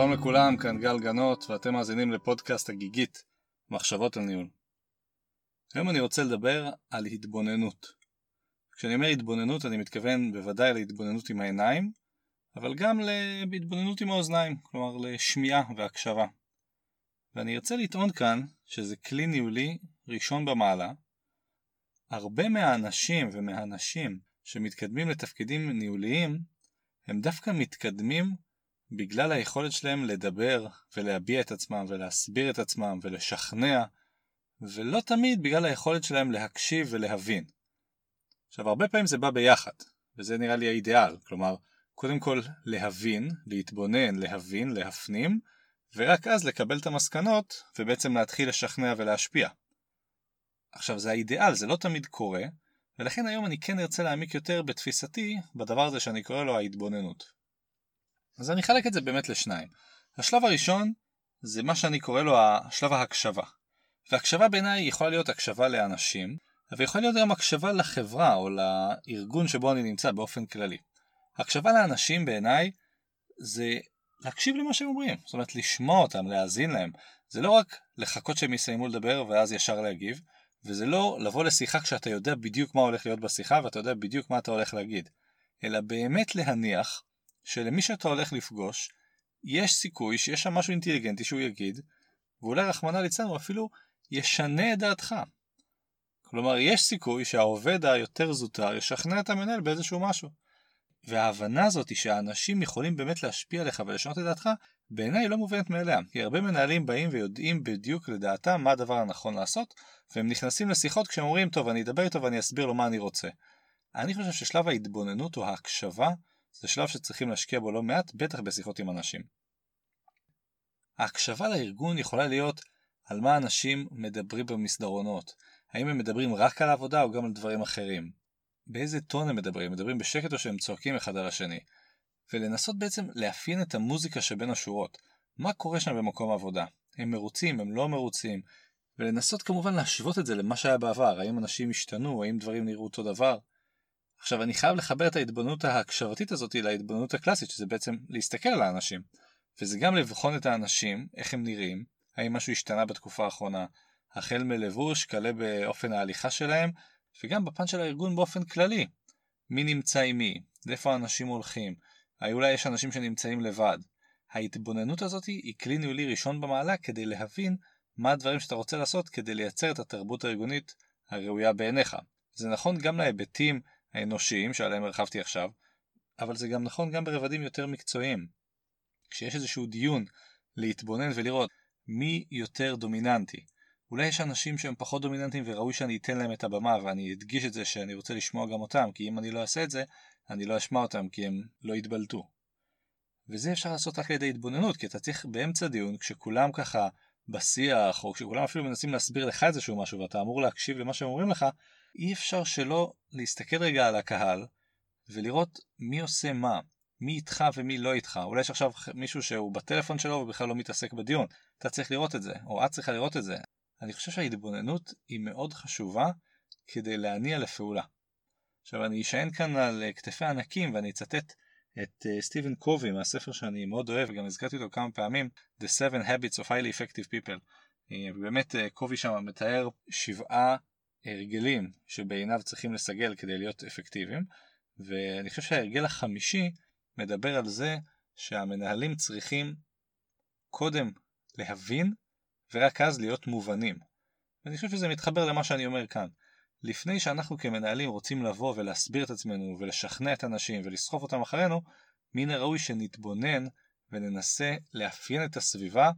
לכולם, כאן גל גנות, ואתם מאזינים לפודקאסט הגיגית, מחשבות על ניהול. היום אני רוצה לדבר על התבוננות. כשאני אומר התבוננות אני מתכוון בוודאי להתבוננות עם העיניים, אבל גם להתבוננות עם האוזניים, כלומר לשמיעה והקשבה. ואני ארצה לטעון כאן שזה כלי ניהולי ראשון במעלה. הרבה מהאנשים ומהנשים שמתקדמים לתפקידים ניהוליים, הם דווקא מתקדמים בגלל היכולת שלהם לדבר ולהביע את עצמם ולהסביר את עצמם ולשכנע, ולא תמיד בגלל היכולת שלהם להקשיב ולהבין. עכשיו, הרבה פעמים זה בא ביחד, וזה נראה לי האידיאל, כלומר, קודם כל להבין, להתבונן, להבין, להפנים, ורק אז לקבל את המסקנות, ובעצם להתחיל לשכנע ולהשפיע. עכשיו, זה האידיאל, זה לא תמיד קורה, ולכן היום אני כן ארצה להעמיק יותר בתפיסתי בדבר הזה שאני קורא לו ההתבוננות. אז אני אחלק את זה באמת לשניים. השלב הראשון זה מה שאני קורא לו השלב ההקשבה. והקשבה בעיניי יכולה להיות הקשבה לאנשים, אבל יכולה להיות גם הקשבה לחברה או לארגון שבו אני נמצא באופן כללי. הקשבה לאנשים בעיניי זה להקשיב למה שהם אומרים, זאת אומרת לשמוע אותם, להאזין להם. זה לא רק לחכות שהם יסיימו לדבר ואז ישר להגיב, וזה לא לבוא לשיחה כשאתה יודע בדיוק מה הולך להיות בשיחה ואתה יודע בדיוק מה אתה הולך להגיד, אלא באמת להניח שלמי שאתה הולך לפגוש, יש סיכוי שיש שם משהו אינטליגנטי שהוא יגיד, ואולי רחמנא ליצלן הוא אפילו ישנה את דעתך. כלומר, יש סיכוי שהעובד היותר זוטר ישכנע את המנהל באיזשהו משהו. וההבנה הזאת היא שהאנשים יכולים באמת להשפיע עליך ולשנות את דעתך, בעיניי לא מובנת מאליה. כי הרבה מנהלים באים ויודעים בדיוק לדעתם מה הדבר הנכון לעשות, והם נכנסים לשיחות כשהם אומרים, טוב, אני אדבר איתו ואני אסביר לו מה אני רוצה. אני חושב ששלב ההתבוננות או ההקשבה זה שלב שצריכים להשקיע בו לא מעט, בטח בשיחות עם אנשים. ההקשבה לארגון יכולה להיות על מה אנשים מדברים במסדרונות. האם הם מדברים רק על העבודה או גם על דברים אחרים? באיזה טון הם מדברים? מדברים בשקט או שהם צועקים אחד על השני? ולנסות בעצם לאפיין את המוזיקה שבין השורות. מה קורה שם במקום העבודה? הם מרוצים, הם לא מרוצים? ולנסות כמובן להשוות את זה למה שהיה בעבר. האם אנשים השתנו? האם דברים נראו אותו דבר? עכשיו אני חייב לחבר את ההתבוננות ההקשבתית הזאת להתבוננות הקלאסית שזה בעצם להסתכל על האנשים. וזה גם לבחון את האנשים איך הם נראים האם משהו השתנה בתקופה האחרונה החל מלבוש כלה באופן ההליכה שלהם וגם בפן של הארגון באופן כללי. מי נמצא עם מי? לאיפה האנשים הולכים? אולי יש אנשים שנמצאים לבד? ההתבוננות הזאת היא כלי ניהולי ראשון במעלה כדי להבין מה הדברים שאתה רוצה לעשות כדי לייצר את התרבות הארגונית הראויה בעיניך. זה נכון גם להיבטים האנושיים שעליהם הרחבתי עכשיו, אבל זה גם נכון גם ברבדים יותר מקצועיים. כשיש איזשהו דיון להתבונן ולראות מי יותר דומיננטי. אולי יש אנשים שהם פחות דומיננטיים וראוי שאני אתן להם את הבמה ואני אדגיש את זה שאני רוצה לשמוע גם אותם, כי אם אני לא אעשה את זה, אני לא אשמע אותם כי הם לא יתבלטו. וזה אפשר לעשות רק על ידי התבוננות, כי אתה צריך באמצע דיון, כשכולם ככה בשיח, או כשכולם אפילו מנסים להסביר לך איזשהו משהו ואתה אמור להקשיב למה שהם אומרים לך, אי אפשר שלא להסתכל רגע על הקהל ולראות מי עושה מה, מי איתך ומי לא איתך. אולי יש עכשיו מישהו שהוא בטלפון שלו ובכלל לא מתעסק בדיון. אתה צריך לראות את זה, או את צריכה לראות את זה. אני חושב שההתבוננות היא מאוד חשובה כדי להניע לפעולה. עכשיו אני אשען כאן על כתפי ענקים ואני אצטט את uh, סטיבן קובי מהספר שאני מאוד אוהב וגם הזכרתי אותו כמה פעמים The Seven Habits of Highly Effective People. Uh, באמת uh, קובי שם מתאר שבעה הרגלים שבעיניו צריכים לסגל כדי להיות אפקטיביים, ואני חושב שההרגל החמישי מדבר על זה שהמנהלים צריכים קודם להבין ורק אז להיות מובנים. ואני חושב שזה מתחבר למה שאני אומר כאן. לפני שאנחנו כמנהלים רוצים לבוא ולהסביר את עצמנו ולשכנע את האנשים ולסחוף אותם אחרינו, מן הראוי שנתבונן וננסה לאפיין את הסביבה,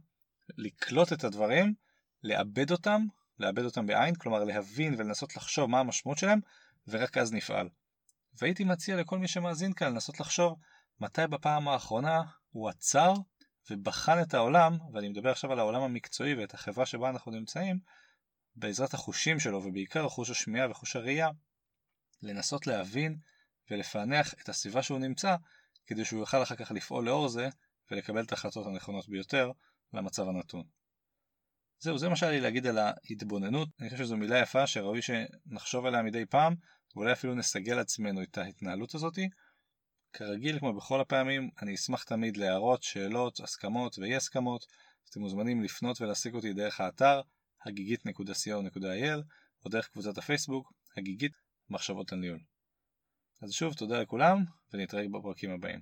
לקלוט את הדברים, לעבד אותם לאבד אותם בעין, כלומר להבין ולנסות לחשוב מה המשמעות שלהם, ורק אז נפעל. והייתי מציע לכל מי שמאזין כאן לנסות לחשוב מתי בפעם האחרונה הוא עצר ובחן את העולם, ואני מדבר עכשיו על העולם המקצועי ואת החברה שבה אנחנו נמצאים, בעזרת החושים שלו, ובעיקר חוש השמיעה וחוש הראייה, לנסות להבין ולפענח את הסביבה שהוא נמצא, כדי שהוא יוכל אחר כך לפעול לאור זה ולקבל את ההחלטות הנכונות ביותר למצב הנתון. זהו, זה מה שהיה לי להגיד על ההתבוננות. אני חושב שזו מילה יפה שראוי שנחשוב עליה מדי פעם, ואולי אפילו נסגל לעצמנו את ההתנהלות הזאתי. כרגיל כמו בכל הפעמים, אני אשמח תמיד להערות, שאלות, הסכמות ואי הסכמות, אתם מוזמנים לפנות ולהשיג אותי דרך האתר הגיגית.co.il או דרך קבוצת הפייסבוק הגיגית מחשבות על ניהול. אז שוב תודה לכולם ונתראה בפרקים הבאים.